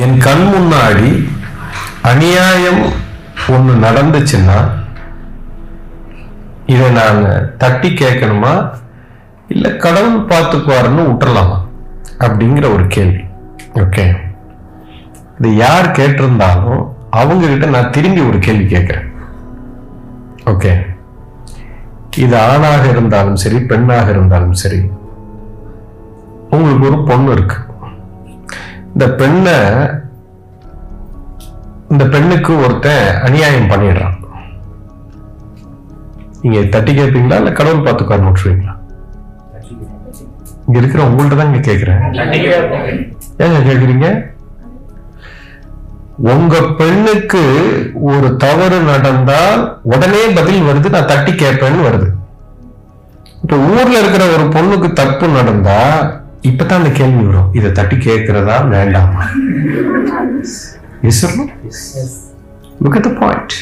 என் கண் முன்னாடி அநியாயம் ஒன்று நடந்துச்சுன்னா இதை நான் தட்டி கேட்கணுமா? இல்லை கடவுள் பார்த்துக்குவாருன்னு விட்டுறலாமா? அப்படிங்கிற ஒரு கேள்வி. ஓகே இது யார் கேட்டிருந்தாலும் அவங்கக்கிட்ட நான் திரும்பி ஒரு கேள்வி கேட்குறேன். ஓகே இது ஆணாக இருந்தாலும் சரி பெண்ணாக இருந்தாலும் சரி உங்களுக்கு ஒரு பொண்ணு இருக்குது இந்த பெண்ணை இந்த பெண்ணுக்கு ஒருத்தன் அநியாயம் பண்ணிடுறான். நீங்க தட்டி கேட்பீங்களா? இல்ல கடவுள் பார்த்துக்காரு விட்டுருவீங்களா? இங்க இருக்கிற உங்கள்ட்ட தான் இங்க கேக்குறேன் ஏங்க கேக்குறீங்க உங்க பெண்ணுக்கு ஒரு தவறு நடந்தால் உடனே பதில் வருது நான் தட்டி கேட்பேன்னு வருது. இப்ப ஊர்ல இருக்கிற ஒரு பொண்ணுக்கு தப்பு நடந்தா இப்பதான் அந்த கேள்வி வரும். இதை தட்டி கேட்கிறதா வேண்டாமா? லுக் பாயிண்ட்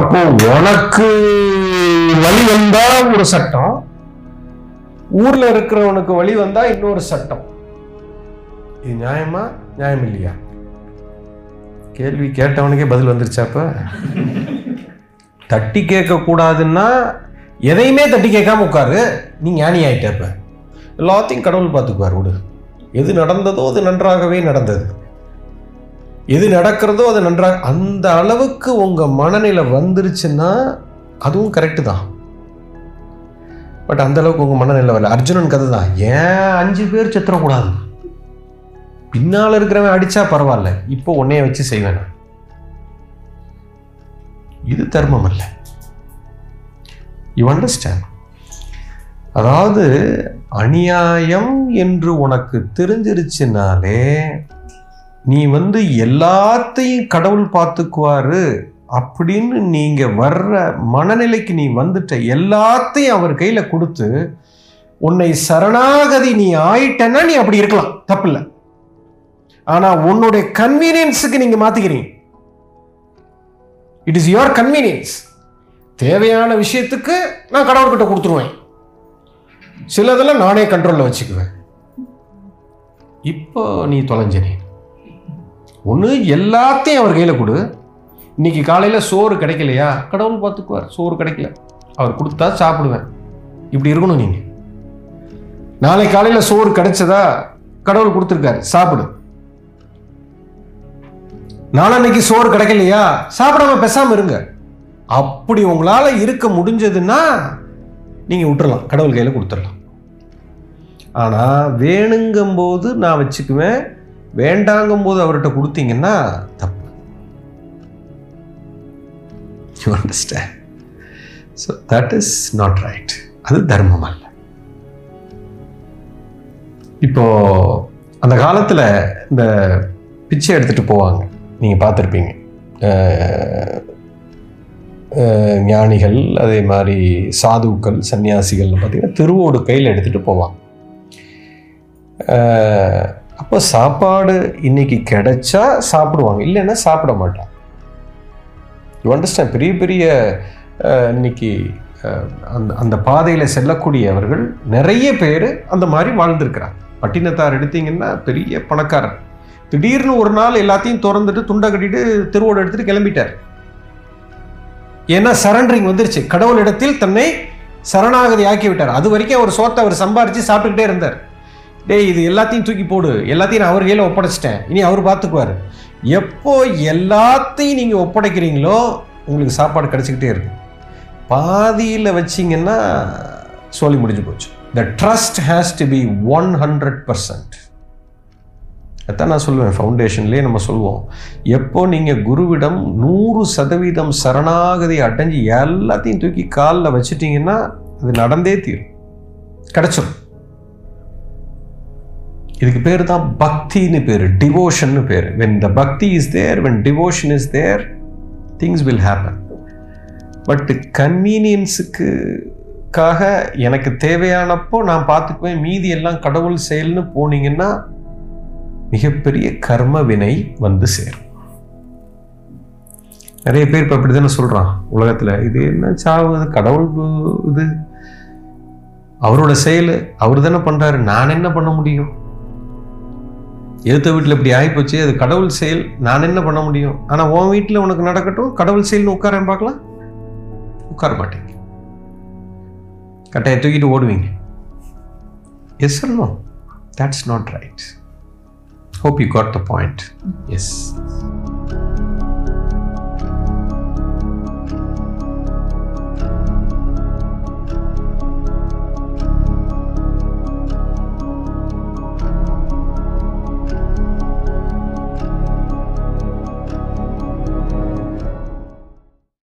அப்போ உனக்கு வழி வந்தா ஒரு சட்டம். ஊர்ல இருக்கிறவனுக்கு வழி வந்தா இன்னொரு சட்டம். இது நியாயமா நியாயம் இல்லையா? கேள்வி கேட்டவனுக்கே பதில் வந்துருச்சா அப்ப? தட்டி கேட்க கூடாதுன்னா எதையுமே தட்டி கேட்காம உட்காரு. நீ ஞானி ஆயிட்ட எல்லாத்தையும் கடவுள் பார்த்துக்குவார் விடு. எது நடந்ததோ அது நன்றாகவே நடந்தது. எது நடக்கிறதோ அது நன்றாக அந்த அளவுக்கு உங்கள் மனநிலை வந்துருச்சுன்னா அதுவும் கரெக்டு தான். பட் அந்த அளவுக்கு உங்கள் மனநிலை வரல. அர்ஜுனன் கதை தான். ஏன் அஞ்சு பேர் செத்துறக்கூடாது? பின்னால் இருக்கிறவன் அடித்தா பரவாயில்ல. இப்போ உன்னைய வச்சு செய்வேன் இது தர்மம் இல்லை யூ அண்டர்ஸ்டாண்ட் அதாவது அநியாயம் என்று உனக்கு தெரிஞ்சிருச்சுனாலே நீ வந்து எல்லாத்தையும் கடவுள் பார்த்துக்குவாரு அப்படின்னு நீங்கள் வர்ற மனநிலைக்கு நீ வந்துட்ட எல்லாத்தையும் அவர் கையில் கொடுத்து உன்னை சரணாகதி நீ ஆயிட்டன்னா நீ அப்படி இருக்கலாம். தப்பில்லை. ஆனால் உன்னுடைய கன்வீனியன்ஸுக்கு நீங்கள் மாற்றிக்கிறீங்க இட் இஸ் யுவர் கன்வீனியன்ஸ் தேவையான விஷயத்துக்கு நான் கடவுள்கிட்ட கொடுத்துருவேன். சிலதெல்லாம் நானே கண்ட்ரோலில் வச்சுக்குவேன். இப்போ நீ தொலைஞ்சனே. ஒன்று எல்லாத்தையும் அவர் கையில் கொடு. இன்னைக்கு காலையில் சோறு கிடைக்கலையா? கடவுள் பார்த்துக்குவார் சோறு கிடைக்கல. அவர் கொடுத்தா சாப்பிடுவேன். இப்படி இருக்கணும் நீங்கள் நாளை காலையில் சோறு கிடைச்சதா? கடவுள் கொடுத்துருக்காரு சாப்பிடு. நாளன்னைக்கு சோறு கிடைக்கலையா? சாப்பிடாம பெசாமல் இருங்க. அப்படி உங்களால் இருக்க முடிஞ்சதுன்னா நீங்கள் விட்டுறலாம். கடவுள் கையில் கொடுத்துடலாம் ஆனால் வேணுங்கும்போது நான் வச்சுக்குவேன். வேண்டாங்கும் போது அவர்கிட்ட கொடுத்தீங்கன்னா தப்பு. You understand so that is not right அது தர்மம் அல்ல. இப்போ அந்த காலத்தில் இந்த பிச்சை எடுத்துகிட்டு போவாங்க. நீங்கள் பார்த்துருப்பீங்க. ஞானிகள் அதே மாதிரி சாதுக்கள் சன்னியாசிகள் பார்த்தீங்கன்னா திருவோடு கையில் எடுத்துட்டு போவாங்க. அப்போ சாப்பாடு இன்னைக்கு கிடைச்சா சாப்பிடுவாங்க இல்லைன்னா சாப்பிட மாட்டாங்க. யூ அண்டர்ஸ்டாண்ட் பெரிய பெரிய அஹ், இன்னைக்கு அஹ், அந்த அந்த பாதையில் செல்லக்கூடியவர்கள் நிறைய பேர் அந்த மாதிரி வாழ்ந்துருக்கிறாங்க. பட்டினத்தார் எடுத்தீங்கன்னா பெரிய பணக்காரர். திடீர்னு ஒரு நாள் எல்லாத்தையும் திறந்துட்டு துண்டை கட்டிட்டு திருவோடு எடுத்துட்டு கிளம்பிட்டார். ஏன்னா சரண்டரிங் வந்துருச்சு. கடவுள் இடத்தில் தன்னை சரணாகதி ஆக்கி விட்டார் அது வரைக்கும் அவர் சோத்தை அவர் சம்பாரிச்சு சாப்பிட்டுக்கிட்டே இருந்தார். டேய் இது எல்லாத்தையும் தூக்கி போடு. எல்லாத்தையும் நான் அவர் கையில் ஒப்படைச்சிட்டேன். இனி அவர் பார்த்துக்குவார் எப்போ எல்லாத்தையும் நீங்கள் ஒப்படைக்கிறீங்களோ உங்களுக்கு சாப்பாடு கிடச்சிக்கிட்டே இருக்கு பாதியில் வச்சிங்கன்னா சொல்லி முடிஞ்சு போச்சு. The trust has to be one hundred percent அதான் நான் சொல்லுவேன் ஃபவுண்டேஷன்லேயே நம்ம சொல்லுவோம். எப்போ நீங்கள் குருவிடம் நூறு சதவீதம் சரணாகதி அடைஞ்சு எல்லாத்தையும் தூக்கி காலில் வச்சுட்டிங்கன்னா அது நடந்தே தீரும். கிடைச்சிடும் இதுக்கு பேர் தான் பக்தின்னு பேர் டிவோஷன்னு பேர். When the bhakti is there when devotion is there things will happen but கன்வீனியன்ஸுக்குக்காக எனக்கு தேவையானப்போ நான் பார்த்துக்குவேன் மீதி எல்லாம் கடவுள் செயல்னு போனீங்கன்னா மிகப்பெரிய கர்ம வினை வந்து சேரும். நிறைய பேர் இப்போ அப்படி தானே சொல்கிறான் உலகத்தில். இது என்ன சாவுது கடவுள் இது அவரோட செயல். அவர் தானே பண்ணுறாரு நான் என்ன பண்ண முடியும்? எழுத்த வீட்டில் இப்படி ஆகிப்போச்சு அது கடவுள் செயல். நான் என்ன பண்ண முடியும்? ஆனால் உன் வீட்டில் உனக்கு நடக்கட்டும். கடவுள் செயல்னு உட்காரன் பார்க்கலாம். உட்கார மாட்டேங்க கட்டையை தூக்கிட்டு ஓடுவீங்க. Yes no that's not right hope you got the point yes